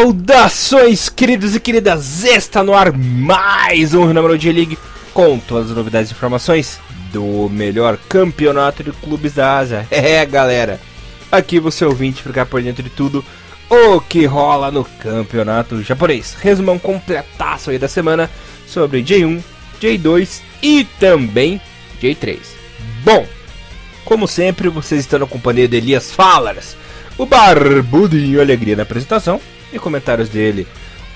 Saudações, queridos e queridas! Está no ar mais um Renamoro de League com todas as novidades e informações do melhor campeonato de clubes da Ásia. É, galera, aqui você ouvinte ficar por dentro de tudo o que rola no campeonato japonês. Resumão completaço aí da semana sobre J1, J2 e também J3. Bom, como sempre, vocês estão na companhia de Elias Falas, o barbudinho alegria na apresentação e comentários dele.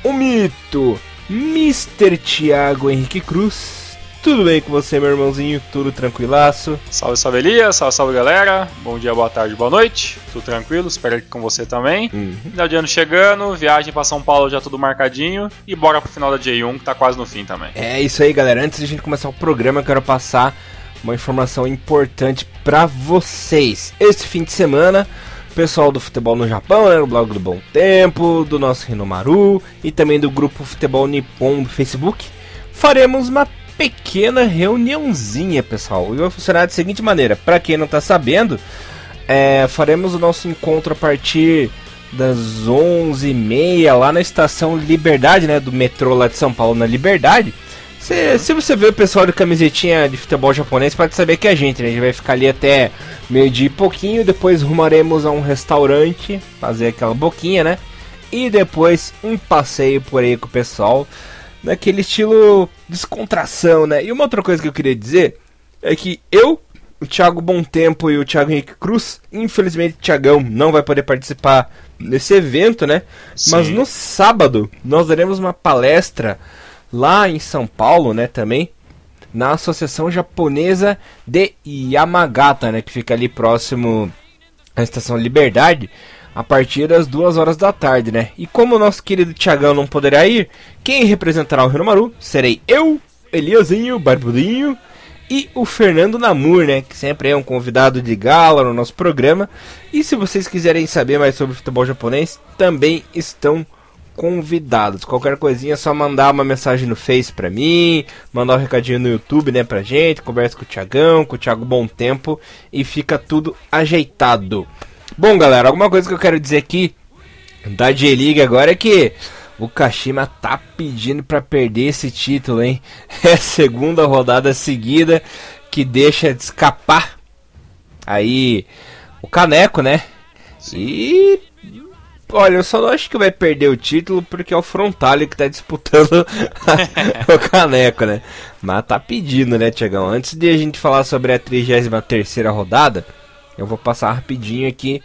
O mito, Mr. Thiago Henrique Cruz. Tudo bem com você, meu irmãozinho? Tudo tranquilaço? Salve, salve Elias, salve, salve galera. Bom dia, boa tarde, boa noite. Tudo tranquilo, espero que com você também. Uhum. Final de ano chegando, viagem para São Paulo já tudo marcadinho. E bora pro final da J1, que tá quase no fim também. É isso aí, galera. Antes de a gente começar o programa, eu quero passar uma informação importante para vocês. Este fim de semana pessoal do futebol no Japão, né, o blog do Bom Tempo, do nosso Rinomaru e também do grupo Futebol Nippon do Facebook, faremos uma pequena reuniãozinha, pessoal. E vai funcionar da seguinte maneira: para quem não está sabendo, é, faremos o nosso encontro a partir das 11h30 lá na estação Liberdade, né, do metrô lá de São Paulo, na Liberdade. Se, se você vê o pessoal de camisetinha de futebol japonês, pode saber que é a gente, né? A gente vai ficar ali até meio dia e pouquinho, depois rumaremos a um restaurante, fazer aquela boquinha, né? E depois um passeio por aí com o pessoal, naquele estilo descontração, né? E uma outra coisa que eu queria dizer é que eu, o Thiago Bom Tempo e o Thiago Henrique Cruz, infelizmente o Thiagão não vai poder participar desse evento, né? Sim. Mas no sábado nós daremos uma palestra lá em São Paulo, né, também, na Associação Japonesa de Yamagata, né, que fica ali próximo à Estação Liberdade, a partir das duas horas da tarde, né? E como o nosso querido Tiagão não poderá ir, quem representará o Hiromaru serei eu, Eliasinho, Barbudinho e o Fernando Namur, né? Que sempre é um convidado de gala no nosso programa. E se vocês quiserem saber mais sobre futebol japonês, também estão convidados. Qualquer coisinha é só mandar uma mensagem no Face pra mim, mandar um recadinho no YouTube, né, pra gente, conversa com o Thiagão, com o Thiago Bom Tempo e fica tudo ajeitado. Bom, galera, alguma coisa que eu quero dizer aqui da J-League agora é que o Kashima tá pedindo para perder esse título, hein? É a segunda rodada seguida que deixa de escapar aí o caneco, né? Sim. E Olha, eu só não acho que vai perder o título porque é o Frontale que tá disputando o caneco, né? Mas tá pedindo, né, Tiagão? Antes de a gente falar sobre a 33 rodada, eu vou passar rapidinho aqui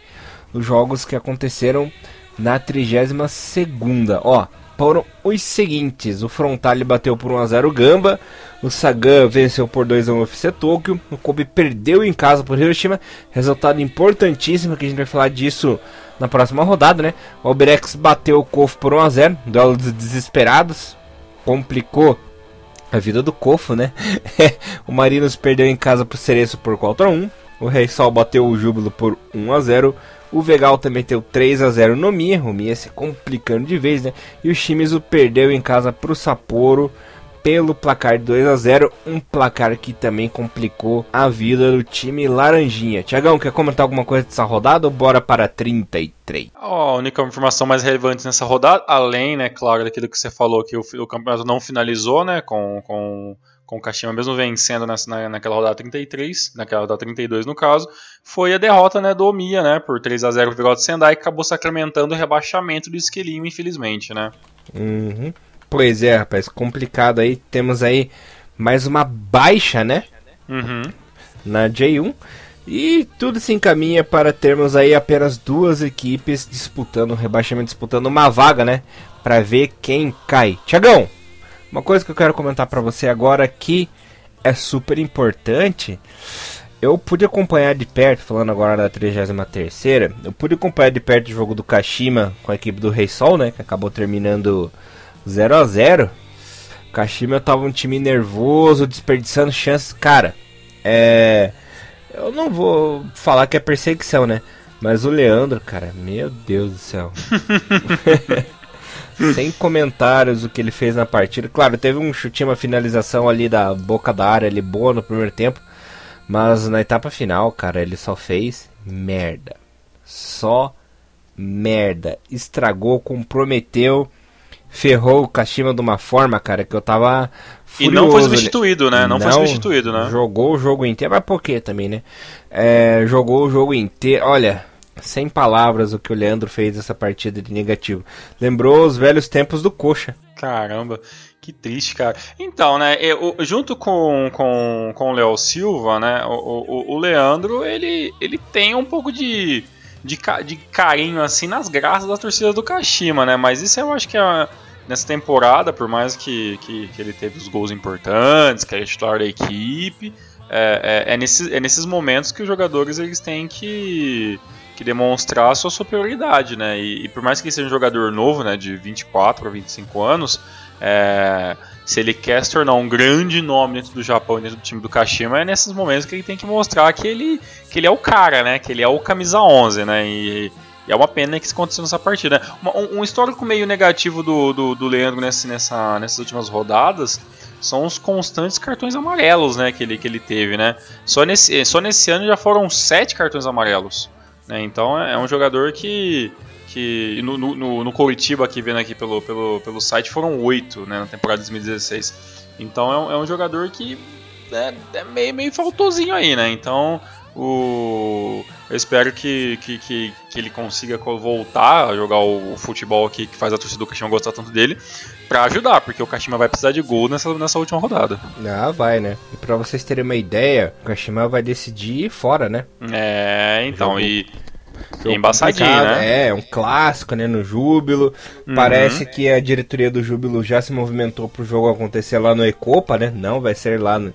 os jogos que aconteceram na 32 Ó, foram os seguintes: o Frontale bateu por 1x0 o Gamba, o Sagan venceu por 2x1 o UFC Tokyo, o Kobe perdeu em casa por Hiroshima, resultado importantíssimo que a gente vai falar disso na próxima rodada, né? O Alberex bateu o Kofo por 1x0, duelo dos desesperados, complicou a vida do Kofo, né? o Marinos perdeu em casa pro Cereço por 4x1, o Rei Sol bateu o Júbilo por 1x0, o Vegal também teve 3 a 0 no Mia, o Mia se complicando de vez, né? E o Shimizu perdeu em casa para o Sapporo pelo placar de 2 a 0, um placar que também complicou a vida do time Laranjinha. Tiagão, quer comentar alguma coisa dessa rodada ou bora para 33? Oh, a única informação mais relevante nessa rodada, além, né, claro, daquilo que você falou que o, o campeonato não finalizou, né, com, com com o Kashima mesmo vencendo nessa, na, naquela rodada 33, naquela rodada 32 no caso, foi a derrota né, do Omiya, né, por 3 a 0 pro o Sendai, que acabou sacramentando o rebaixamento do esquilinho, infelizmente, né. Uhum. Pois é, rapaz, complicado aí, temos aí mais uma baixa, né, uhum. na J1, e tudo se encaminha para termos aí apenas duas equipes disputando o rebaixamento, disputando uma vaga, né, para ver quem cai. Tiagão, uma coisa que eu quero comentar para você agora que é super importante. Eu pude acompanhar de perto, falando agora da 33 eu pude acompanhar de perto o jogo do Kashima com a equipe do Rei Sol, né, que acabou terminando 0 a 0. O Kashima tava um time nervoso, desperdiçando chances, cara. É, eu não vou falar que é perseguição, né? Mas o Leandro, cara, meu Deus do céu. sem comentários o que ele fez na partida. Claro, teve um chutinho, uma finalização ali da boca da área ali boa no primeiro tempo. Mas na etapa final, cara, ele só fez merda. Só merda. Estragou, comprometeu, ferrou o Kashima de uma forma, cara, que eu tava Furioso. E não foi substituído, né? Não, não, foi substituído, né? Jogou o jogo inteiro, mas por quê também, né? É, jogou o jogo inteiro. Olha, sem palavras o que o Leandro fez essa partida de negativo. Lembrou os velhos tempos do Coxa. Caramba, que triste, cara. Então, né, eu, junto com, com, com o Léo Silva, né, o, o, o, Leandro, ele, ele tem um pouco de, de, de carinho, assim, nas graças da torcida do Kashima, né, mas isso eu acho que é nessa temporada, por mais que, que, que, ele teve os gols importantes, que é titular da equipe, é, é, é, nesse, é nesses momentos que os jogadores eles têm que que demonstrar a sua superioridade, né? E, e, por mais que ele seja um jogador novo, né, de 24 a 25 anos, é, se ele quer se tornar um grande nome dentro do Japão, dentro do time do Kashima, é nesses momentos que ele tem que mostrar que ele, que ele é o cara, né? Que ele é o camisa 11, né? E, e é uma pena que isso aconteceu nessa partida. um, um, histórico meio negativo do, do, do Leandro nesse, nessa, nessas últimas rodadas são os constantes cartões amarelos né, que, ele, que ele teve. Né? Só, nesse, só nesse ano já foram sete cartões amarelos. Né? Então é, é um jogador que. Que no, no, no Curitiba, aqui vendo aqui pelo, pelo, pelo site, foram oito né, na temporada de 2016. Então é um, é um jogador que é, é, meio, meio faltosinho aí, né? Então o, eu espero que, que, que, que, ele consiga voltar a jogar o, o futebol aqui que faz a torcida do Kashima gostar tanto dele para ajudar, porque o Kashima vai precisar de gol nessa, nessa última rodada. Ah, vai, né? E pra vocês terem uma ideia, o Kashima vai decidir fora, né? É, então, e. Jogo embaçadinho, né? É, um clássico, né, no Júbilo. Uhum. Parece que a diretoria do Júbilo já se movimentou pro jogo acontecer lá no Ecopa, né? Não, vai ser lá no,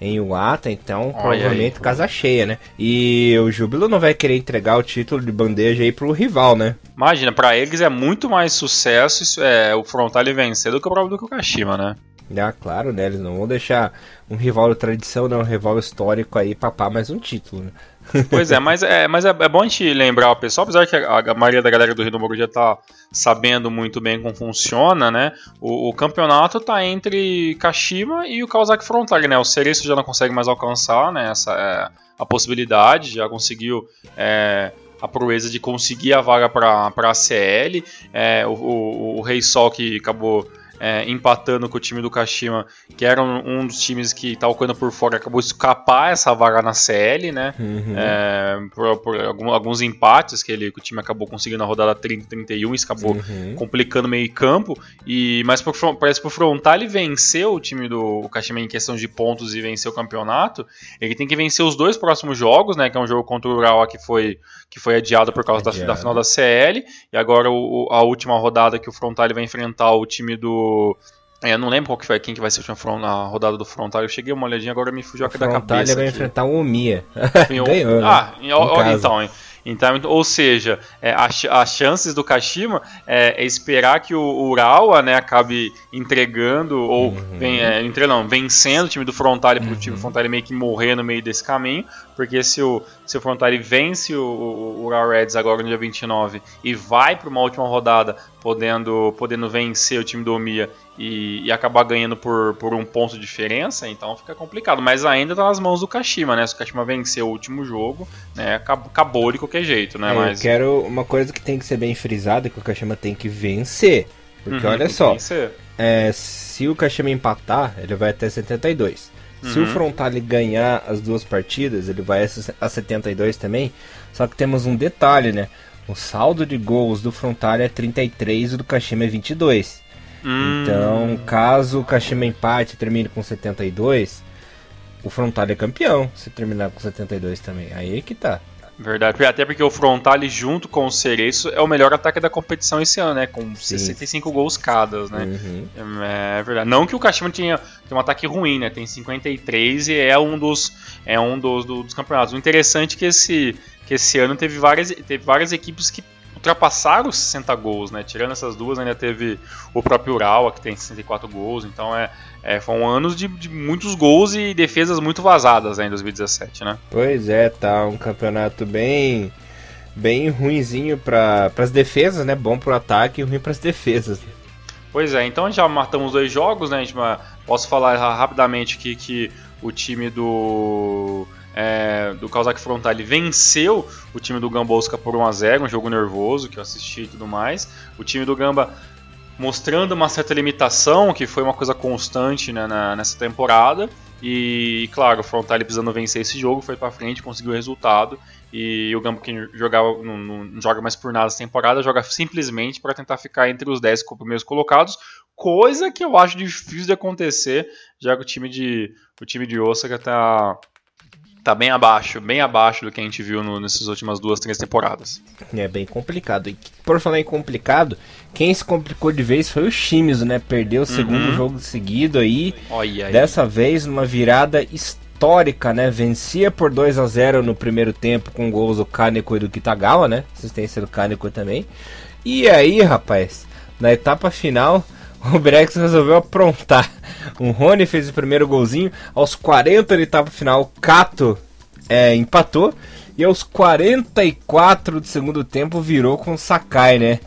em Uata, então Olha provavelmente aí, casa cheia, né? E o Júbilo não vai querer entregar o título de bandeja aí pro rival, né? Imagina, para eles é muito mais sucesso é, o Frontale vencer do que o próprio do Kashima, né? Ah, claro, né? Eles não vão deixar um rival de tradição, não, um rival histórico aí papar mais um título, né? Pois é, mas, é, mas é, é bom a gente lembrar o pessoal, apesar que a, a maioria da galera do Rio do Moro já tá sabendo muito bem como funciona, né? O, o campeonato tá entre Kashima e o Kawasaki Frontale, né? O Cereço já não consegue mais alcançar, né? Essa é a possibilidade, já conseguiu é, a proeza de conseguir a vaga para a CL. É, o, o, o Rei Sol que acabou é, empatando com o time do Kashima, que era um, um dos times que estava correndo por fora, acabou escapar essa vaga na CL, né? Uhum. É, por, por algum, alguns empates que, ele, que o time acabou conseguindo na rodada 30-31, isso acabou uhum. complicando meio campo. E, mas por, parece que o Frontale venceu o time do Kashima em questão de pontos e venceu o campeonato. Ele tem que vencer os dois próximos jogos, né? Que é um jogo contra o Urawa que foi, que foi adiado por causa. Da, da, final da CL. E agora o, a última rodada que o Frontale vai enfrentar o time do é, eu não lembro qual que foi, quem que vai ser o na rodada do Frontal. Eu cheguei uma olhadinha, agora me fugiu aqui da cabeça. vai aqui. enfrentar o Omia. Ganhou, né? Ah, olha então, hein? Então, ou seja, é, as, chances do Kashima é, é, esperar que o Urawa né, acabe entregando, ou uhum. vem, é, entre, não, vencendo o time do Frontale para o time do uhum. Frontale meio que morrer no meio desse caminho, porque se o, se o Frontale vence o, o, o Urawa Reds agora no dia 29 e vai para uma última rodada podendo, podendo vencer o time do Omiya e, e, acabar ganhando por, por um ponto de diferença, então fica complicado. Mas ainda tá nas mãos do Kashima, né? Se o Kashima vencer o último jogo, né? Acabou, acabou de qualquer jeito, né? É, Mas... Eu quero uma coisa que tem que ser bem frisada, que o Kashima tem que vencer. Porque uhum, olha só, é, se o Kashima empatar, ele vai até 72. Uhum. Se o uhum. Frontale ganhar as duas partidas, ele vai a 72 também. Só que temos um detalhe, né? O saldo de gols do Frontale é 33 e do Kashima é 22. Hum. Então, caso o Kashima empate e termine com 72, o Frontale é campeão se terminar com 72 também. Aí é que tá. Verdade, até porque o Frontale junto com o Cereço é o melhor ataque da competição esse ano, né? Com Sim. 65 gols cada, né? Uhum. É, é, verdade. Não que o Kashima tinha, tenha um ataque ruim, né? Tem 53 e é um dos, é um dos, dos campeonatos. O interessante é que esse, que esse ano teve várias, teve várias equipes que ultrapassaram os 60 gols, né? Tirando essas duas, ainda teve o próprio Urawa, que tem 64 gols. Então é, é foram anos de, de, muitos gols e defesas muito vazadas né, em 2017, né? Pois é, tá um campeonato bem bem ruinzinho para as defesas, né? Bom para o ataque e ruim para as defesas. Pois é, então já matamos dois jogos, né? A gente, posso falar rapidamente aqui que o time do é, do Kawasaki Frontale venceu o time do Gambosca por 1x0, um jogo nervoso que eu assisti e tudo mais. O time do Gamba mostrando uma certa limitação, que foi uma coisa constante né, na, nessa temporada. E, claro, o Frontale precisando vencer esse jogo, foi para frente, conseguiu o resultado. E o Gamba, que jogava, não, não, joga mais por nada essa temporada, joga simplesmente para tentar ficar entre os 10 primeiros colocados, coisa que eu acho difícil de acontecer, já que o time de, o time de Osaka está tá bem abaixo, bem abaixo do que a gente viu no, nessas últimas duas, três temporadas. É bem complicado. E por falar em complicado, quem se complicou de vez foi o Shimizu, né? Perdeu o segundo uhum. jogo seguido aí. Olha aí. Dessa vez numa virada histórica, né? Vencia por 2 a 0 no primeiro tempo com gols do Kaneko e do Kitagawa, né? Assistência do Kaneko também. E aí, rapaz, na etapa final, o Brex resolveu aprontar. O Rony fez o primeiro golzinho. Aos 40 da etapa final, o Kato é, empatou. E aos 44 do segundo tempo virou com o Sakai, né?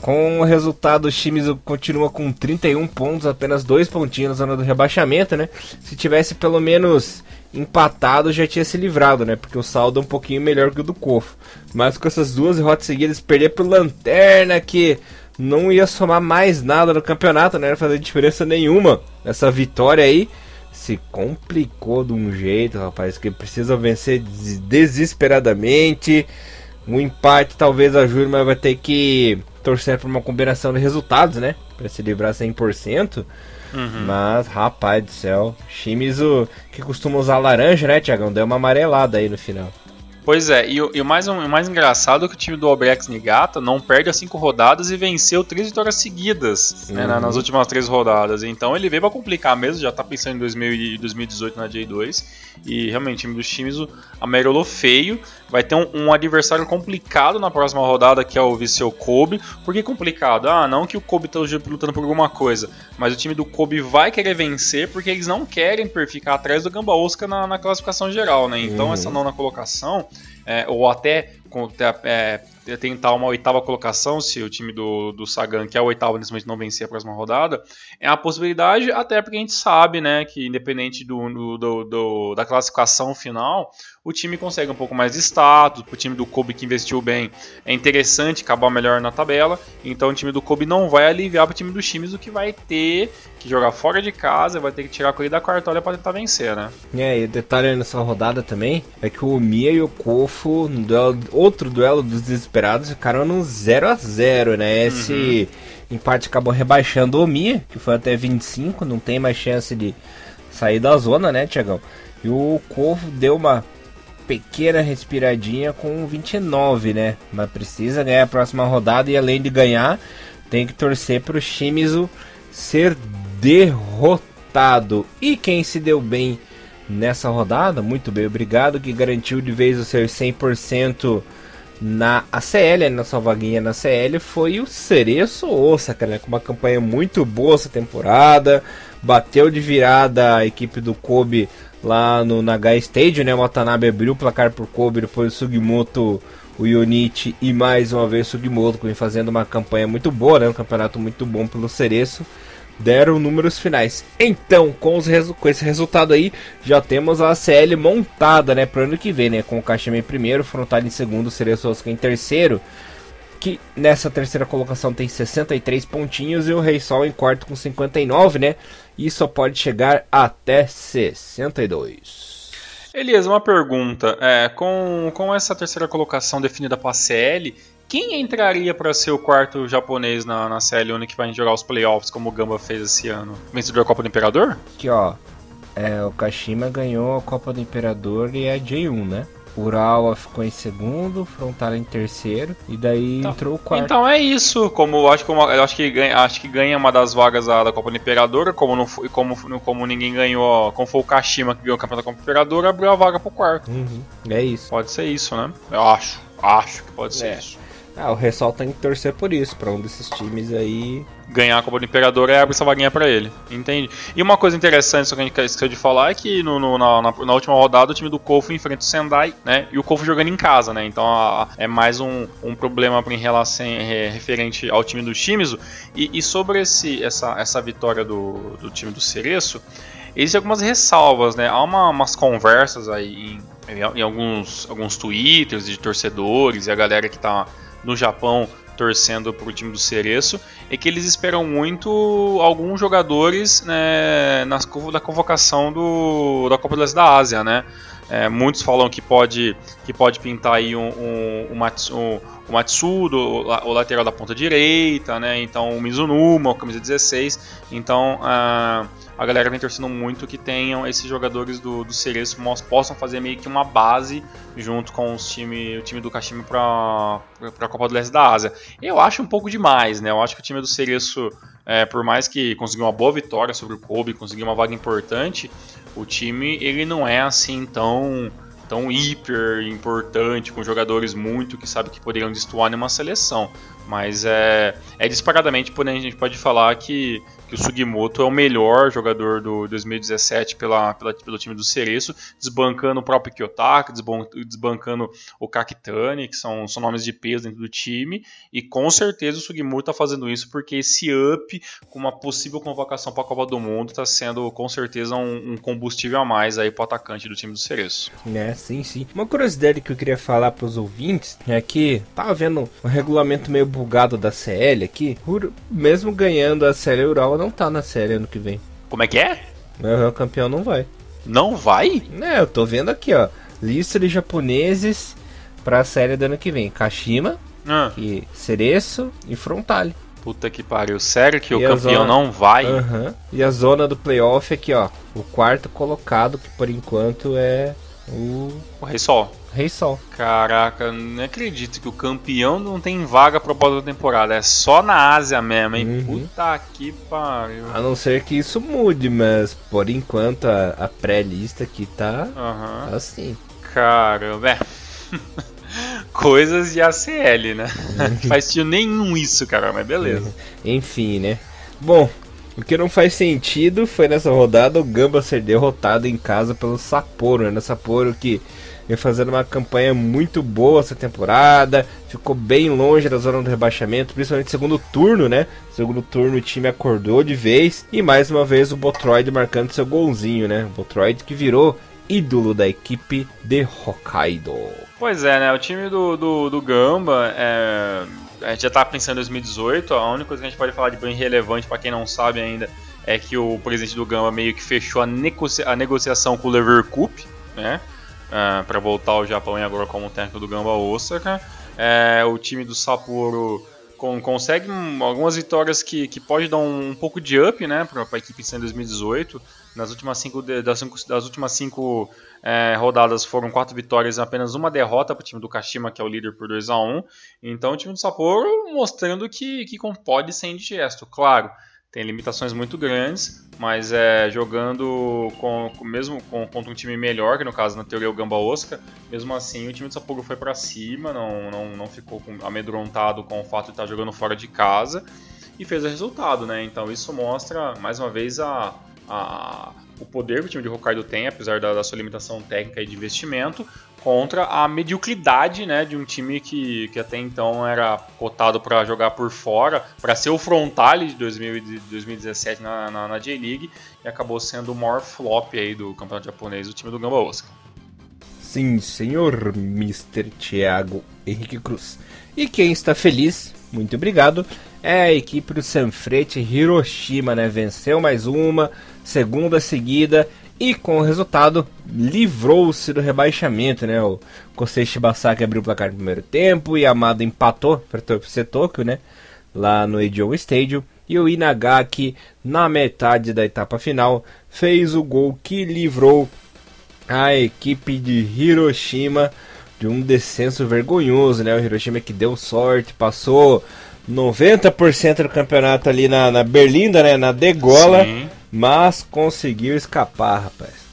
Com o resultado, o Shimizu continua com 31 pontos, apenas dois pontinhos na zona do rebaixamento, né? Se tivesse pelo menos empatado, já tinha se livrado, né? Porque o saldo é um pouquinho melhor que o do Kofo. Mas com essas duas derrotas seguidas, perder pro Lanterna, que não ia somar mais nada no campeonato, não ia fazer diferença nenhuma. Essa vitória aí se complicou de um jeito, rapaz, que precisa vencer desesperadamente. Um empate talvez ajude, mas vai ter que torcer por uma combinação de resultados, né? Para se livrar 100%. Uhum. Mas, rapaz do céu, Shimizu, que costuma usar laranja, né, Tiagão? Deu uma amarelada aí no final. Pois é, e, e o, mais, o mais engraçado é que o time do Albrecht Nigata não perde as cinco rodadas e venceu três vitórias seguidas né, uhum. nas últimas três rodadas. Então ele veio pra complicar mesmo, já tá pensando em 2000, 2018 na J2. E realmente, o time dos times amarelou feio. Vai ter um, um, adversário complicado na próxima rodada, que é o Viseu Kobe. Por que complicado? Ah, não que o Kobe tá lutando por alguma coisa, mas o time do Kobe vai querer vencer porque eles não querem ficar atrás do Gamba Osaka na, na classificação geral, né? Então, uhum. essa nona colocação, é, ou até é, tentar uma oitava colocação, se o time do, do Sagan, que é o oitavo nesse momento, não vencer a próxima rodada, é uma possibilidade, até porque a gente sabe, né, que independente do, do, do da classificação final, o time consegue um pouco mais de status, o time do Kobe que investiu bem é interessante acabar melhor na tabela, então o time do Kobe não vai aliviar para o time dos times o que vai ter que jogar fora de casa, vai ter que tirar a corrida da quarta para tentar vencer, né? É, e o detalhe nessa rodada também é que o Mia e o Kofo, no duelo, outro duelo dos desesperados, ficaram no 0 a 0 né? Esse uhum. empate acabou rebaixando o Mia, que foi até 25, não tem mais chance de sair da zona, né, Tiagão? E o Kofo deu uma pequena respiradinha com 29, né? Mas precisa ganhar a próxima rodada e além de ganhar, tem que torcer para o Shimizu ser derrotado. E quem se deu bem nessa rodada, muito bem, obrigado, que garantiu de vez o seu 100% na ACL, na sua vaguinha na CL, foi o Cereço Osaka, né? Com uma campanha muito boa essa temporada, bateu de virada a equipe do Kobe lá no Nagai Stadium, né? O Watanabe abriu o placar por Kobe, depois o Sugimoto, o Yonichi e mais uma vez o Sugimoto, fazendo uma campanha muito boa, né? Um campeonato muito bom pelo Cereço deram números finais. Então, com, os com esse resultado aí, já temos a CL montada, né, para o ano que vem, né, com o Kashima em primeiro, Frontal em segundo, Cereçosca em terceiro, que nessa terceira colocação tem 63 pontinhos e o Rei Sol em quarto com 59, né, e só pode chegar até 62. Elias, uma pergunta. É, com, com essa terceira colocação definida para a CL, quem entraria para ser o quarto japonês na, na CL1 que vai jogar os playoffs, como o Gamba fez esse ano? Vencedor da Copa do Imperador? Aqui, ó. É, o Kashima ganhou a Copa do Imperador e a J1, né? Urawa ficou em segundo, Frontale em terceiro e daí então, entrou o quarto. Então é isso, como acho que eu acho que ganha, acho que ganha uma das vagas da, da Copa do Imperador, como não foi, como, como ninguém ganhou, como foi o Kashima que ganhou o campeonato da Copa do Imperador, abriu a vaga pro quarto. Uhum, é isso. Pode ser isso, né? Eu acho, acho que pode ser é. isso. Ah, o Ressol tem que torcer por isso, pra um desses times aí. Ganhar a Copa do Imperador e abrir essa vaguinha pra ele. Entende? E uma coisa interessante que a gente esqueceu de falar é que no, no, na, na, última rodada o time do Kofu enfrenta o Sendai, né? E o Kofu jogando em casa, né? Então a, é mais um, um problema em relação é, referente ao time do Shimizu. E, e sobre esse, essa, essa vitória do, do time do Cereço, existem algumas ressalvas, né? Há uma, umas conversas aí em alguns, alguns twitters de torcedores e a galera que está no Japão torcendo para o time do Cereço, é que eles esperam muito alguns jogadores né, na, na convocação do, da Copa do Leste da Ásia, né? É, muitos falam que pode, que pode pintar aí um, um, um, um o Matsudo, o lateral da ponta direita, né? Então o Mizunuma, o camisa 16. Então a, a galera vem torcendo muito que tenham esses jogadores do, do Cereço possam fazer meio que uma base junto com os time, o time do Kashima para a Copa do Leste da Ásia. Eu acho um pouco demais, né? Eu acho que o time do Cereço, é, por mais que conseguiu uma boa vitória sobre o Kobe, conseguiu uma vaga importante, o time ele não é assim tão tão hiper importante, com jogadores muito que sabe que poderiam destoar numa seleção. Mas é, é disparadamente, porém, a gente pode falar que que o Sugimoto é o melhor jogador do 2017 pela, pela, pelo time do Cereço, desbancando o próprio Kiyotaka, desbancando o Kakitani, que são, são nomes de peso dentro do time, e com certeza o Sugimoto está fazendo isso porque esse up com uma possível convocação para a Copa do Mundo está sendo com certeza um, um, combustível a mais aí para o atacante do time do Cereço. É, sim, sim. Uma curiosidade que eu queria falar para os ouvintes é que tava vendo um regulamento meio bugado da CL aqui, mesmo ganhando a CL Ural não tá na série ano que vem. Como é que é? O campeão não vai. Não vai? É, eu tô vendo aqui, ó. Lista de japoneses pra série do ano que vem. Kashima, ah. e Cereço e Frontale. Puta que pariu. Sério que e o campeão zona... não vai? Uhum. E a zona do playoff aqui, ó. O quarto colocado, que por enquanto é o. O Rei Sol. Rei Sol. Caraca, não acredito que o campeão não tem vaga pra próxima temporada. É só na Ásia mesmo, hein? Uhum. Puta que pariu. A não ser que isso mude, mas por enquanto a, a pré-lista aqui tá uhum. assim. Caramba, é. Coisas de ACL, né? Não faz sentido nenhum isso, cara, mas beleza. Enfim, né? Bom, o que não faz sentido foi nessa rodada o Gamba ser derrotado em casa pelo Sapporo, né? Sapporo que vem fazendo uma campanha muito boa essa temporada, ficou bem longe da zona do rebaixamento, principalmente segundo turno, né? Segundo turno o time acordou de vez e mais uma vez o Botroid marcando seu golzinho, né? O Botroid que virou ídolo da equipe de Hokkaido. Pois é, né? O time do, do, do Gamba é... A gente já tá pensando em 2018, a única coisa que a gente pode falar de bem relevante para quem não sabe ainda é que o presidente do Gamba meio que fechou a, negocia a negociação com o Lever Cup, né? uh, é, para voltar ao Japão e agora como técnico do Gamba Osaka. É, o time do Sapporo com, consegue algumas vitórias que, que pode dar um, um pouco de up né, para a equipe em 2018. Nas últimas cinco, das, cinco, das últimas cinco é, rodadas foram quatro vitórias e apenas uma derrota para o time do Kashima, que é o líder por 2 a 1 Então o time do Sapporo mostrando que, que pode ser indigesto. Claro, tem limitações muito grandes, mas é, jogando com, com mesmo com, contra um time melhor, que no caso na teoria é o Gamba Osaka, mesmo assim o time de Sapporo foi para cima, não, não, não ficou amedrontado com o fato de estar jogando fora de casa e fez o resultado, né? Então isso mostra mais uma vez a, a, o poder que o time de Hokkaido tem, apesar da, da sua limitação técnica e de investimento, contra a mediocridade né, de um time que, que até então era cotado para jogar por fora, para ser o frontale de 2017 na, na, na J-League e acabou sendo o maior flop aí do campeonato japonês, o time do Gamba Osaka. Sim, senhor Mr. Thiago Henrique Cruz. E quem está feliz, muito obrigado, é a equipe do Sanfrete Hiroshima, né? Venceu mais uma, segunda seguida e com o resultado livrou-se do rebaixamento, né? O Kosei Shibasaki abriu o placar no primeiro tempo Amado empatou para o Tokyo, né? Lá no Eijo Stadium e o Inagaki na metade da etapa final fez o gol que livrou a equipe de Hiroshima de um descenso vergonhoso, né? O Hiroshima que deu sorte, passou 90% do campeonato ali na, na Berlinda, né? Na degola. Sim mas conseguiu escapar, rapaz.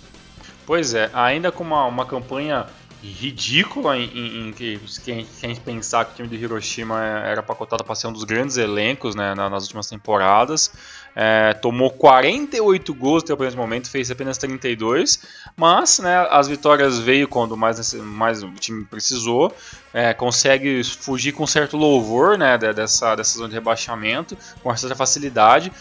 Pois é, ainda com uma, uma campanha ridícula em, em, em que, a gente pensar que o time do Hiroshima era pacotado para ser um dos grandes elencos né, nas últimas temporadas. É, tomou 48 gols até o primeiro momento, fez apenas 32, mas né, as vitórias veio quando mais, mais o time precisou. É, consegue fugir com certo louvor né, dessa, dessa zona de rebaixamento, com certa facilidade,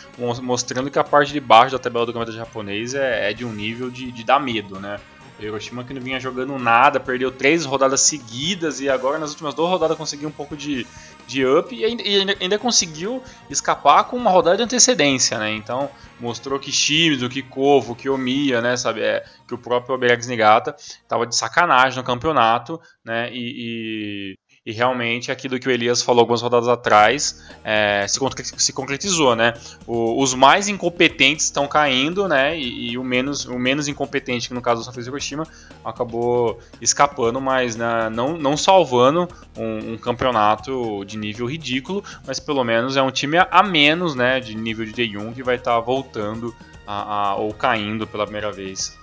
mostrando que a parte de baixo da tabela do campeonato japonês é, é de um nível de, de dar medo. Né? Hiroshima que não vinha jogando nada, perdeu três rodadas seguidas e agora nas últimas duas rodadas conseguiu um pouco de, de up e ainda, e ainda conseguiu escapar com uma rodada de antecedência, né? Então mostrou que Shimizu, que Kovo, que Omiya, né, sabe, é, que o próprio Oberex Nigata estava de sacanagem no campeonato, né? E, e, realmente aquilo que o Elias falou algumas rodadas atrás é, se, se, concretizou, né? O, os mais incompetentes estão caindo, né? E, e, o, menos, o menos incompetente, que no caso do Sanfrecce Hiroshima, acabou escapando, mas né, não, não salvando um, um, campeonato de nível ridículo, mas pelo menos é um time a menos, né? De nível de D1 que vai estar tá voltando a, a, ou caindo pela primeira vez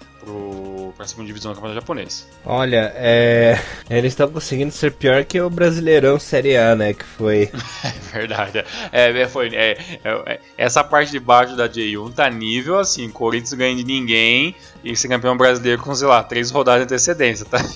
para a segunda divisão do campeonato japonês. Olha, é, eles estão conseguindo ser pior que o Brasileirão Série A, né? Que foi. é verdade. É, é foi, é, é, é, essa parte de baixo da J1 tá nível assim: Corinthians ganha de ninguém e ser campeão brasileiro com, sei lá, três rodadas de antecedência. Tá?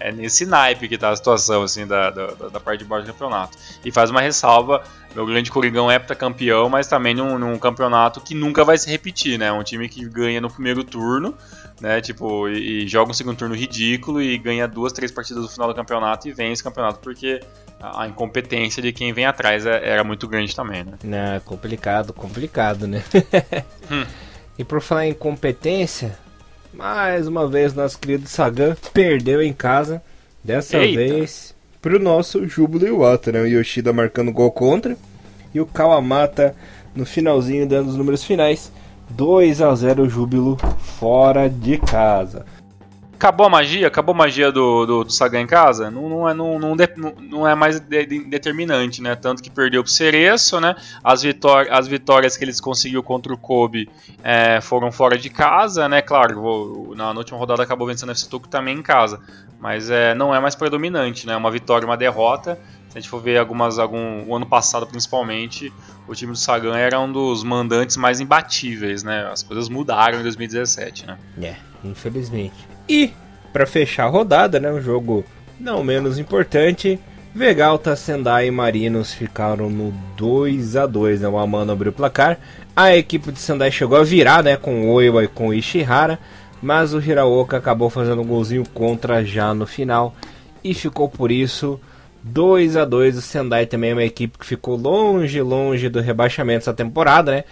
É, nesse naipe que tá a situação assim, da, da, da parte de baixo do campeonato. E faz uma ressalva meu grande Coringão é campeão, mas também num, num, campeonato que nunca vai se repetir, né? Um time que ganha no primeiro turno, né? Tipo, e, e, joga um segundo turno ridículo e ganha duas, três partidas no final do campeonato e vence o campeonato porque a, a incompetência de quem vem atrás é, era muito grande também, né? Não, complicado, complicado, né? hum. E por falar em competência, mais uma vez nosso querido Sagan perdeu em casa. Dessa Eita. vez pro nosso Júbilo Iwata, né? O Yoshida marcando gol contra e o Kawamata no finalzinho dando os números finais. 2 a 0 Júbilo fora de casa. Acabou a magia? Acabou a magia do, do, do Sagan em casa? Não, não, é, não, não, de, não é mais de, de, determinante, né? Tanto que perdeu pro Cereço, né? As, vitórias, as vitórias que eles conseguiu contra o Kobe é, foram fora de casa, né? Claro, vou, na, na, última rodada acabou vencendo o FC Tokyo também em casa. Mas é, não é mais predominante, né? Uma vitória uma derrota. Se a gente for ver algumas, algum, o ano passado principalmente, o time do Sagan era um dos mandantes mais imbatíveis, né? As coisas mudaram em 2017, né? É, infelizmente. E, para fechar a rodada, né, um jogo não menos importante, Vegalta, Sendai e Marinos ficaram no 2 a 2 né? O Amano abriu o placar. A equipe de Sendai chegou a virar né, com o Oiwa e com o Ishihara, mas o Hiraoka acabou fazendo um golzinho contra já no final e ficou por isso 2 a 2 O Sendai também é uma equipe que ficou longe, longe do rebaixamento essa temporada, né?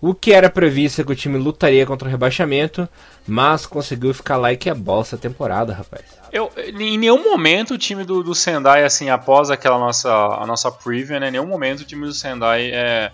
O que era previsto que o time lutaria contra o rebaixamento, mas conseguiu ficar lá e que é bolsa temporada, rapaz. Eu, em nenhum momento o time do, do Sendai, assim, após aquela nossa, a nossa preview, né, em nenhum momento o time do Sendai é,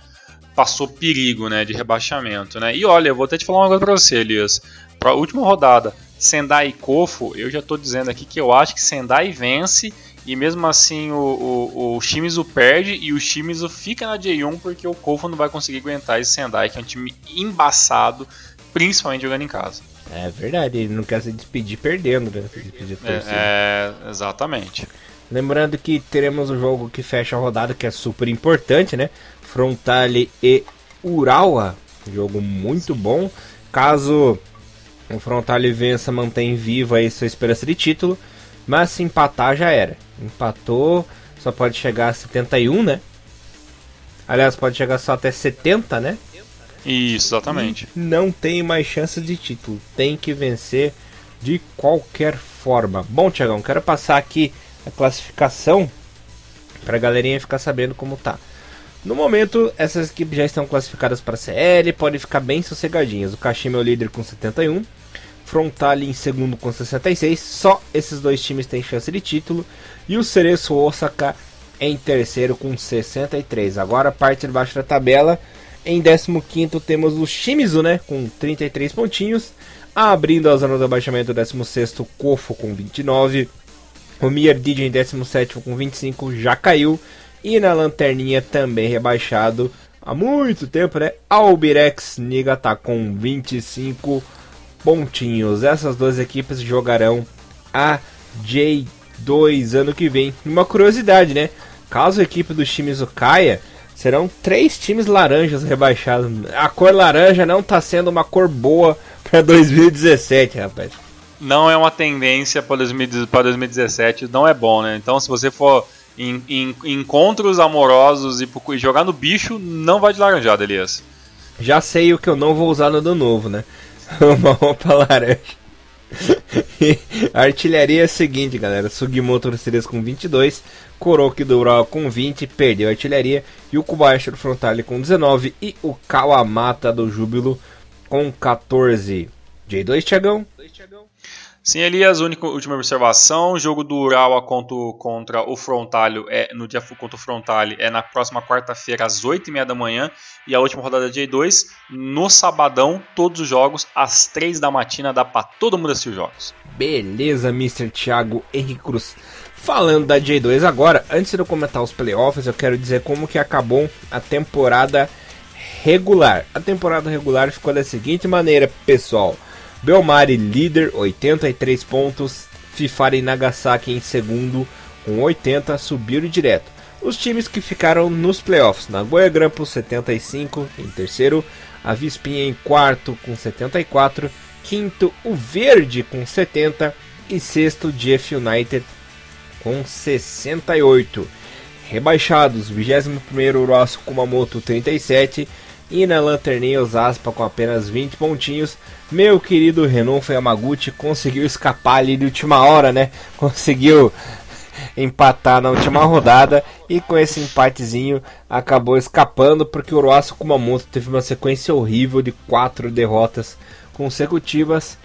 passou perigo, né, de rebaixamento, né. E olha, eu vou até te falar uma coisa pra você, Elias. Pra última rodada, Sendai e Kofo, eu já tô dizendo aqui que eu acho que Sendai vence e mesmo assim o, o, o Shimizu perde e o Shimizu fica na J1 porque o Kofu não vai conseguir aguentar esse Sendai, que é um time embaçado, principalmente jogando em casa. É verdade, ele não quer se despedir perdendo, né? Se despedir é, é, exatamente. Lembrando que teremos o um jogo que fecha a rodada, que é super importante, né? Frontale e Urawa. Jogo muito bom. Caso o Frontale vença, mantém viva aí sua esperança de título. Mas se empatar já era. Empatou, só pode chegar a 71, né? Aliás, pode chegar só até 70, né? Isso, exatamente. E não tem mais chance de título. Tem que vencer de qualquer forma. Bom, Tiagão, quero passar aqui a classificação para a galerinha ficar sabendo como tá. No momento, essas equipes já estão classificadas para a CL, podem ficar bem sossegadinhas. O Kashima é o líder com 71, Frontale em segundo com 66. Só esses dois times têm chance de título. E o Cereço Osaka em terceiro com 63. Agora, parte de baixo da tabela. Em 15 temos o Shimizu, né? Com 33 pontinhos. Abrindo a zona do abaixamento, 16 Kofo com 29. O Mierdid em 17 com 25 já caiu. E na lanterninha também rebaixado há muito tempo, né? Albirex Niigata com 25 pontinhos. Essas duas equipes jogarão a J2 ano que vem. Uma curiosidade, né? Caso a equipe do Shimizu caia, serão três times laranjas rebaixados. A cor laranja não está sendo uma cor boa para 2017, rapaz. Não é uma tendência para 2017, não é bom, né? Então, se você for em, em encontros amorosos e, e jogar no bicho, não vai de laranjada, Elias. Já sei o que eu não vou usar no ano novo, né? uma roupa laranja. a artilharia é a seguinte, galera. Sugimoto Cerezo com 22, Koroki do Ural com 20, perdeu a artilharia. E o Kubayashi do Frontale com 19 e o Kawamata do Júbilo com 14. J2, Thiagão? Sim, Elias, única última observação, o jogo do Urawa contra, o Frontalho é no dia contra o Frontale é na próxima quarta-feira às 8h30 da manhã e a última rodada de J2 no sabadão, todos os jogos às 3 da matina, dá para todo mundo assistir os jogos. Beleza, Mr. Thiago Henrique Cruz. Falando da J2 agora, antes de eu comentar os playoffs, eu quero dizer como que acabou a temporada regular. A temporada regular ficou da seguinte maneira, pessoal. Belmari líder, 83 pontos. Fifari e Nagasaki em segundo, com 80, subiram direto. Os times que ficaram nos playoffs: Nagoya Grampus 75 em terceiro, a Vispinha em quarto com 74, quinto o Verde com 70 e sexto Jeff United com 68. Rebaixados: 21º Urasu Kumamoto 37 e na lanterninha os Aspa com apenas 20 pontinhos. Meu querido Renonfa Yamaguchi conseguiu escapar ali de última hora, né? Conseguiu empatar na última rodada e com esse empatezinho acabou escapando porque o Oroaço Kumamoto teve uma sequência horrível de quatro derrotas consecutivas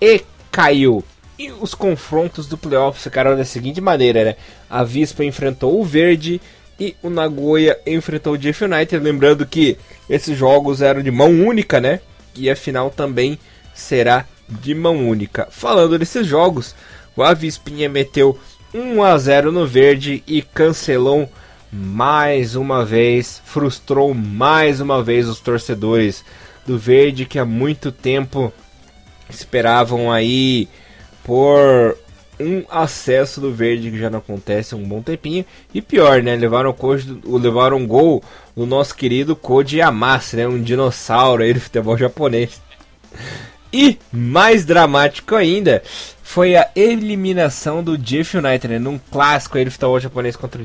e caiu. E os confrontos do playoff ficaram da seguinte maneira, né? A Vispa enfrentou o Verde e o Nagoya enfrentou o Jeff United. Lembrando que esses jogos eram de mão única, né? E a final também será de mão única. Falando desses jogos, o Avispinha meteu 1 a 0 no verde e cancelou mais uma vez, frustrou mais uma vez os torcedores do verde que há muito tempo esperavam aí por um acesso do verde que já não acontece há um bom tempinho. E pior, né? Levaram, o levaram um gol do nosso querido Koji Yamase, né? Um dinossauro aí do futebol japonês. E mais dramático ainda foi a eliminação do Jeff United, né? Num clássico aí do futebol japonês contra,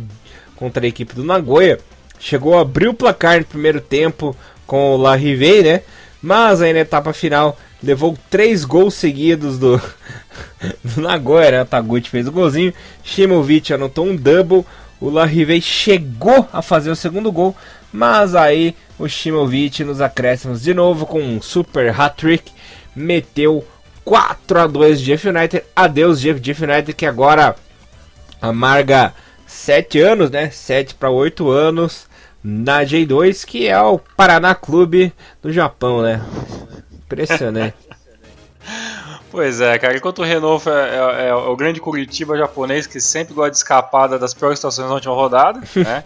contra a equipe do Nagoya. Chegou a abrir o placar no primeiro tempo com o La Rivei, né? Mas aí na etapa final levou três gols seguidos do, do Nagoya, né? O Taguchi fez o golzinho, Shimovic anotou um double, o Larrivei chegou a fazer o segundo gol, mas aí o Shimovic nos acréscimos de novo com um super hat-trick, meteu 4 a 2 Jeff United. Adeus Jeff, Jeff United que agora amarga 7 anos, né? 7 para 8 anos na J2, que é o Paraná Clube do Japão, né? Impressionante. Pois é, cara. Enquanto o Renault é, é, é, o grande Curitiba japonês que sempre gosta de escapar das piores situações na última rodada, né?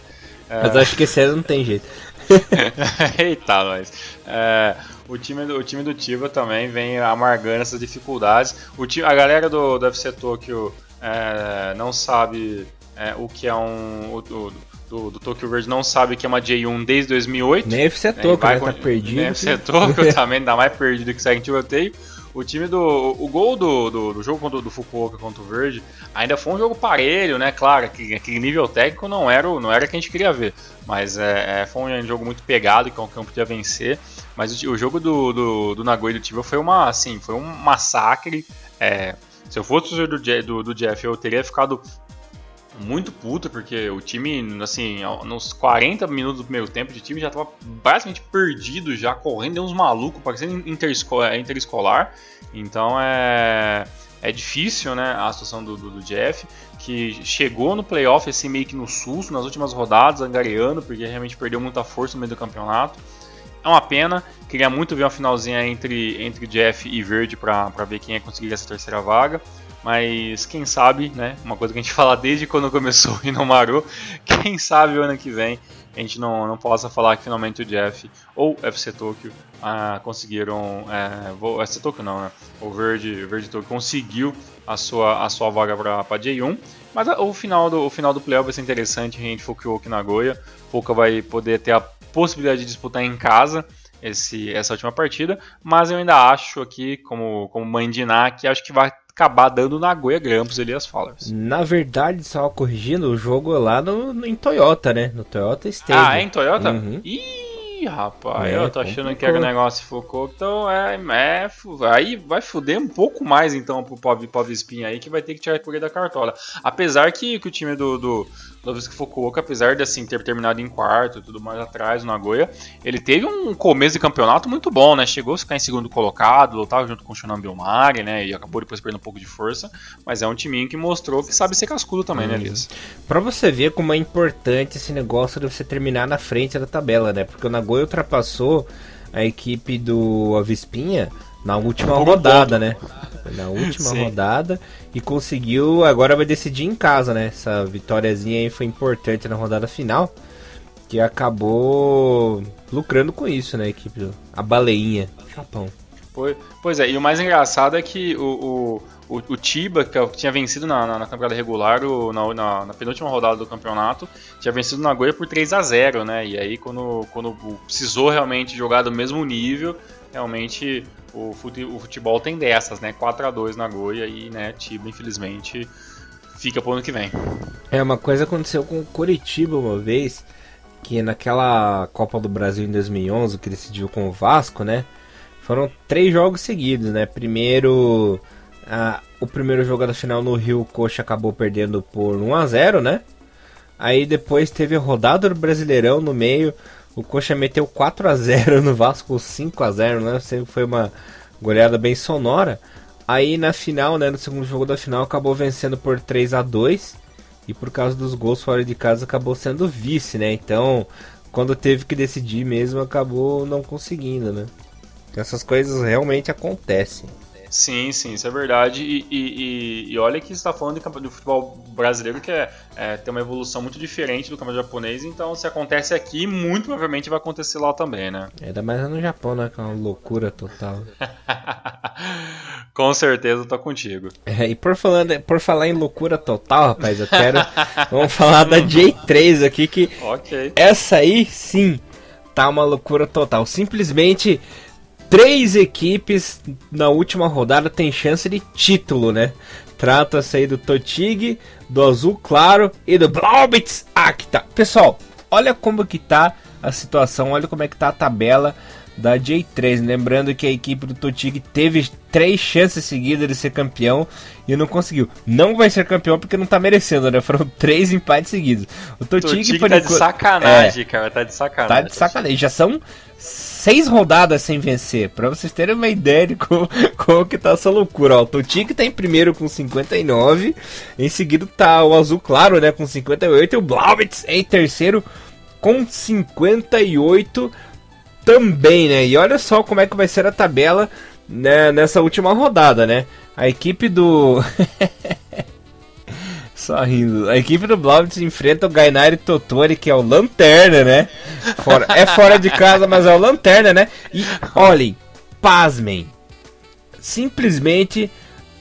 É... Mas acho que esse ano não tem jeito. Eita, mas. É, o, time do, o time do Tiba também vem amargando essas dificuldades. O time, a galera do, do FC Tokyo é, não sabe é, o que é um. O, o, do, do Tokyo Verde não sabe que é uma J1 desde 2008. Nem FC Tokyo, né? Tá perdido. Nem FC Tokyo também, ainda mais perdido que segue em tiroteio. O time do. O gol do, do, do jogo contra, do Fukuoka contra o Verde ainda foi um jogo parelho, né? Claro, que aquele nível técnico não era, não era o que a gente queria ver. Mas é, é, foi um jogo muito pegado, que qualquer um podia vencer. Mas o, o jogo do, do, do Nagoya e do Tiba foi uma, assim, foi um massacre. É, se eu fosse o do, do, do Jeff, eu teria ficado muito puto, porque o time, assim, nos 40 minutos do primeiro tempo de time já tava basicamente perdido, já correndo, uns malucos, parecendo interescolar, interescolar. Então é, é difícil, né, a situação do, do, do, Jeff, que chegou no playoff assim meio que no susto, nas últimas rodadas, angariando, porque realmente perdeu muita força no meio do campeonato. É uma pena, queria muito ver uma finalzinha entre, entre Jeff e Verde para ver quem ia conseguir essa terceira vaga. Mas quem sabe, né? Uma coisa que a gente fala desde quando começou o Inomaru, quem sabe o ano que vem a gente não, não possa falar que finalmente o Jeff ou FC Tokyo ah, conseguiram. É, vou, FC Tokyo não, né? O Verde, Verde Tokyo conseguiu a sua, a sua vaga para J1. Mas o final do, o final do playoff vai ser interessante, a gente Fukuoka Nagoya. Pouca vai poder ter a possibilidade de disputar em casa esse, essa última partida, mas eu ainda acho aqui, como, como mãe de Ná, que acho que vai acabar dando na Goia Grampus Elias Fallers. Na verdade, só corrigindo, o jogo é lá no, no, em Toyota, né? No Toyota Stadium. Ah, é em Toyota? Uhum. Ih, rapaz, é, eu tô achando que era o negócio focou, então é, é, Aí vai fuder um pouco mais então pro pobre, pobre espinha aí que vai ter que tirar a da cartola. Apesar que, que o time do, do, Novisco Fukuoka, apesar de assim, ter terminado em quarto tudo mais atrás no Nagoya, ele teve um começo de campeonato muito bom, né? Chegou a ficar em segundo colocado, lutava junto com o Shonan Belmari, né? E acabou depois perdendo um pouco de força, mas é um timinho que mostrou que sabe ser cascudo também, hum. né, Elias? Pra você ver como é importante esse negócio de você terminar na frente da tabela, né? Porque o Nagoya ultrapassou a equipe do Avispinha na última rodada, né? Na última rodada e conseguiu, agora vai decidir em casa, né? Essa vitóriazinha aí foi importante na rodada final, que acabou lucrando com isso, né? A equipe do, a baleinha, Japão. Pois é, e o mais engraçado é que o, o, o, o Tiba, que tinha vencido na, na, na temporada regular, o, na, na, na, penúltima rodada do campeonato, tinha vencido na Nagoya por 3 a 0 né? E aí, quando, quando precisou realmente jogar do mesmo nível, realmente o futebol tem dessas, né? 4 a 2 na Goia e, né, Tiba, infelizmente, fica pro ano que vem. É, uma coisa aconteceu com o Curitiba uma vez, que naquela Copa do Brasil em 2011, que decidiu com o Vasco, né? Foram três jogos seguidos, né? Primeiro, o primeiro jogo da final no Rio, o Coxa acabou perdendo por 1 a 0 né? Aí depois teve a rodada do Brasileirão no meio, o Coxa meteu 4 a 0 no Vasco, 5 a 0 né? Sempre foi uma goleada bem sonora. Aí na final, né, no segundo jogo da final, acabou vencendo por 3 a 2 e por causa dos gols fora de casa acabou sendo vice, né? Então, quando teve que decidir mesmo, acabou não conseguindo, né? Essas coisas realmente acontecem. Sim, sim, isso é verdade. E, e, e olha que você está falando de, do futebol brasileiro, que é, é, tem uma evolução muito diferente do campeonato japonês, então se acontece aqui, muito provavelmente vai acontecer lá também, né? Ainda mais no Japão, né? Que é uma loucura total. Com certeza, tô contigo. É, e por, falando, por falar em loucura total, rapaz, eu quero. vamos falar da J3 aqui, que. Ok. Essa aí sim tá uma loucura total. Simplesmente três equipes na última rodada têm chance de título, né? Trata-se aí do Totig, do Azul Claro e do Blaubitz Acta. Pessoal, olha como que tá a situação, olha como é que tá a tabela da J3. Lembrando que a equipe do Totig teve três chances seguidas de ser campeão e não conseguiu. Não vai ser campeão porque não tá merecendo, né? Foram três empates seguidos. O Totig tá de sacanagem, é, cara. Tá de sacanagem. Tá de sacanagem. Já são seis rodadas sem vencer. Pra vocês terem uma ideia de como, como que tá essa loucura. Ó, o Totig tá em primeiro com 59. Em seguida tá o Azul Claro, né? Com 58. E o Blaubitz em terceiro com 58 também, né? E olha só como é que vai ser a tabela né, nessa última rodada, né? A equipe do. Só rindo. A equipe do Blaubitz enfrenta o Gainari Totori, que é o Lanterna, né? Fora, é fora de casa, mas é o Lanterna, né? E olhem, pasmem. Simplesmente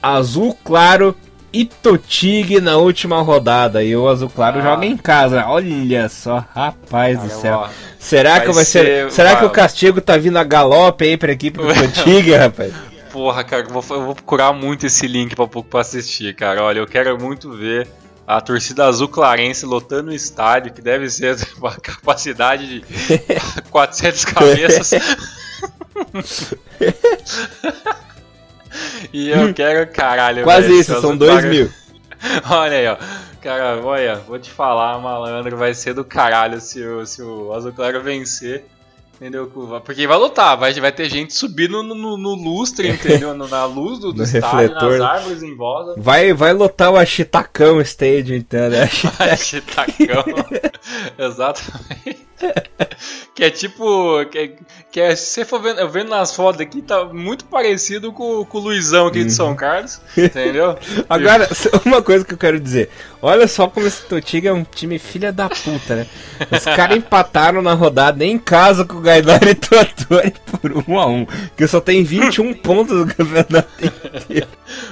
azul claro e Totig na última rodada. E o azul claro ah. joga em casa. Olha só, rapaz do céu. Será vai que vai ser. ser será que o castigo tá vindo a galope aí pra equipe do Totig, rapaz? Porra, cara, eu vou, eu vou procurar muito esse link pra, pra assistir, cara. Olha, eu quero muito ver a torcida azul clarense lotando o estádio, que deve ser uma capacidade de 400 cabeças. e eu quero, caralho, Quase velho, isso, são 2 mil. Olha aí, ó. Cara, olha, vou te falar, malandro, vai ser do caralho se o, se o Azul Claro vencer. Entendeu? Porque vai lotar, vai, vai ter gente subindo no, no, no lustre, entendeu? na luz do, do estádio, nas árvores em volta. Vai, vai lotar o Achitacão Stadium, entendeu? Achitacão. Exatamente. que é tipo. Que, é, que é, se você for vendo, eu vendo nas fotos aqui, tá muito parecido com, com o Luizão aqui uhum. de São Carlos, entendeu? Agora, uma coisa que eu quero dizer: olha só como esse Totiga é um time filha da puta, né? Os caras empataram na rodada em casa com o Gaidari e Totori por 1 um a 1 um, que só tem 21 pontos no campeonato inteiro.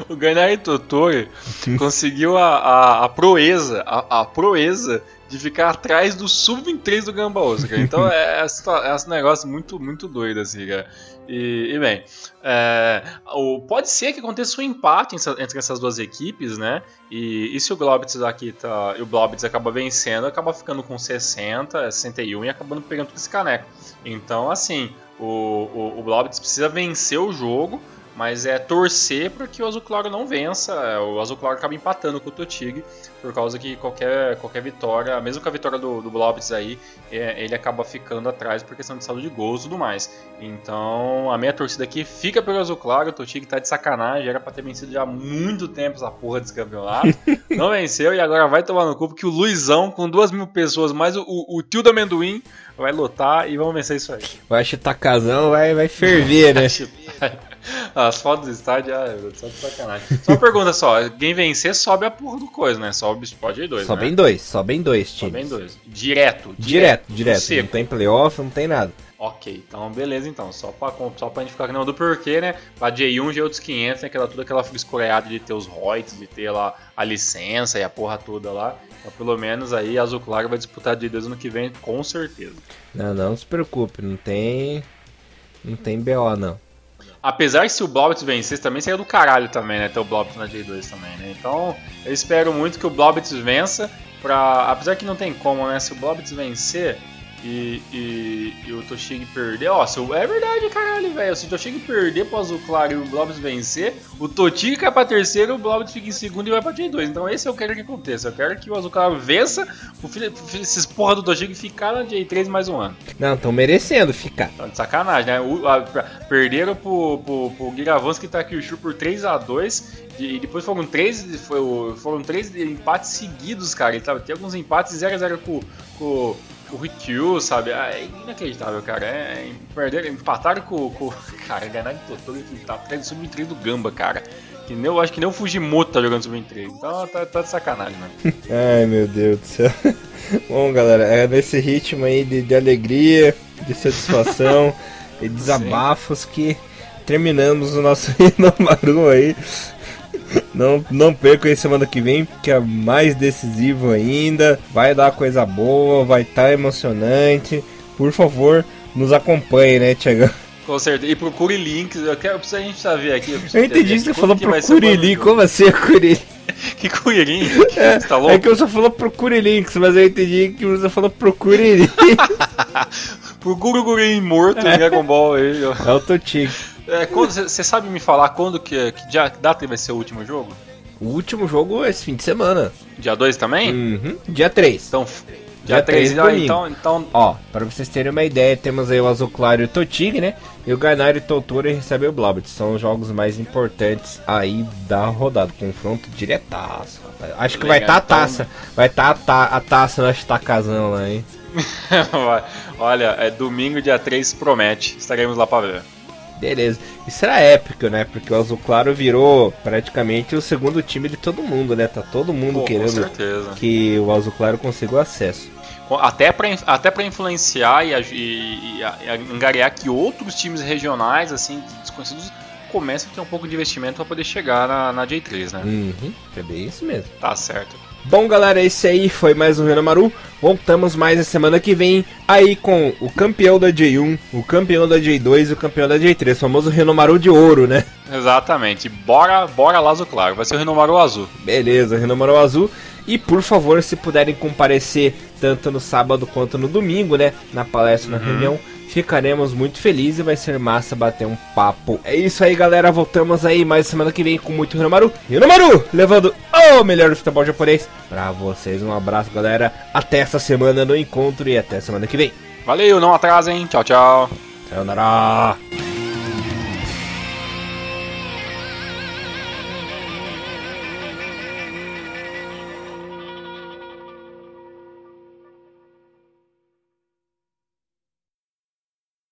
O Gaidari Totori conseguiu a, a, a proeza, a, a proeza de ficar atrás do sub-23 do Gambaú, cara. Então é, é, é um negócio muito, muito doido, assim, cara. E, e bem, é, o, pode ser que aconteça um empate entre essas duas equipes, né? E, e se o Globitz aqui tá, e o Globitz acaba vencendo, acaba ficando com 60, 61 e acabando pegando esse caneco. Então, assim, o, o, o Globitz precisa vencer o jogo mas é torcer para que o Azul Claro não vença. O Azul Claro acaba empatando com o Totig, por causa que qualquer, qualquer vitória, mesmo com a vitória do, do Blobitz aí, é, ele acaba ficando atrás por questão de saldo de gols e tudo mais. Então a minha torcida aqui fica pelo Azul Claro. O Totig tá de sacanagem, era para ter vencido já há muito tempo essa porra desse campeonato. não venceu e agora vai tomar no cu, porque o Luizão, com duas mil pessoas, mais o, o, o tio do amendoim, vai lutar e vamos vencer isso aí. Vai chutar casão, vai, vai ferver, né? As fotos do estádio, ah, só de sacanagem. Só uma pergunta só, quem vencer sobe a porra do coisa, né? Sobe, pode ir dois, Sobe né? em dois, sobe em dois, time. Sobe em dois. Direto. Direto, direto. direto. Não tem playoff, não tem nada. Ok, então beleza então. Só pra, só pra gente ficar não do porquê, né? A J1 já é outros 500, né? Aquela, toda aquela frescureada de ter os royalties, de ter lá a licença e a porra toda lá. Então, pelo menos aí a Azul Claro vai disputar de Deus ano que vem, com certeza. Não, não se preocupe, não tem. Não tem BO não. Apesar que se o Blobbit vencesse também seria do caralho também, né? Ter o Blobbit na J2 também, né? Então eu espero muito que o Blobbit vença. Pra... Apesar que não tem como, né? Se o Blobbit vencer, e, e, e, o Toshig perder, ó, se, é verdade, caralho, velho. Se o Toshig perder pro Azul Claro e o Blobs vencer, o Toshig cai pra terceiro, o Blobs fica em segundo e vai pra J2. Então esse eu quero que aconteça. Eu quero que o Azul Claro vença, o filho, esses porra do Toshig ficar na J3 mais um ano. Não, estão merecendo ficar. Então, de sacanagem, né? O, a, perderam pro, pro, pro Giravans que tá aqui o Shu por 3x2 e depois foram três, foram três empates seguidos, cara. Ele tava, tem alguns empates 0x0 com, com o Rikyu, sabe? Ah, é inacreditável, cara. É, perder, empataram com, com. Cara, ganhar de Totoro e tá atrás do sub-3 do Gamba, cara. Que nem, eu acho que nem o Fujimoto tá jogando sub-3. Então tá, tá de sacanagem, mano. Ai, meu Deus do céu. Bom, galera, é nesse ritmo aí de, de alegria, de satisfação e desabafos Sim. que terminamos o nosso Inomaru aí. Não, não percam aí semana que vem, que é mais decisivo ainda. Vai dar coisa boa, vai estar tá emocionante. Por favor, nos acompanhe, né, Tiagão? Com certeza. E procure links. Eu quero, a gente saber aqui. Eu, eu entendi que você falou procure link. Como assim procure Que Kuririn? É, tá louco? é que você falou procure links, mas eu entendi que você falou procure links. procure o Kuririn morto é. em Dragon Ball aí. É o Totico. Você é, sabe me falar quando que, que dia, que data vai ser o último jogo? O último jogo é esse fim de semana. Dia 2 também? Uhum. Dia 3. Então, dia 3, então, então, então. Ó, pra vocês terem uma ideia, temos aí o Azul Claro e o Totig, né? E o Gainari e o Totoro recebem o Blobit. São os jogos mais importantes aí da rodada. Confronto diretaço, rapaz. Acho que Legal, vai estar tá a então. taça. Então... Vai estar tá a, ta a taça no Astacazão lá, hein? Olha, é domingo, dia 3, promete. Estaremos lá pra ver. Beleza. Isso era épico, né? Porque o Azul Claro virou praticamente o segundo time de todo mundo, né? Tá todo mundo Pô, querendo que o Azul Claro consiga o acesso. Até para até pra influenciar e, e, e, angariar que outros times regionais, assim, desconhecidos, comecem a ter um pouco de investimento para poder chegar na, na J3, né? Uhum, é bem isso mesmo. Tá certo. Bom, galera, esse aí foi mais um Renamaru. Voltamos mais na semana que vem aí com o campeão da J1, o campeão da J2 e o campeão da J3, o famoso Renomaru de ouro, né? Exatamente. Bora, bora lá, claro. Vai ser o Renomaru azul. Beleza, Renomaru azul. E por favor, se puderem comparecer tanto no sábado quanto no domingo, né, na palestra, uhum. na reunião, Ficaremos muito felizes e vai ser massa bater um papo. É isso aí, galera. Voltamos aí mais semana que vem com muito Hinomaru. Hinomaru, levando o melhor do futebol japonês pra vocês. Um abraço, galera. Até essa semana no encontro e até semana que vem. Valeu, não atrasem. Tchau, tchau. Sayonara.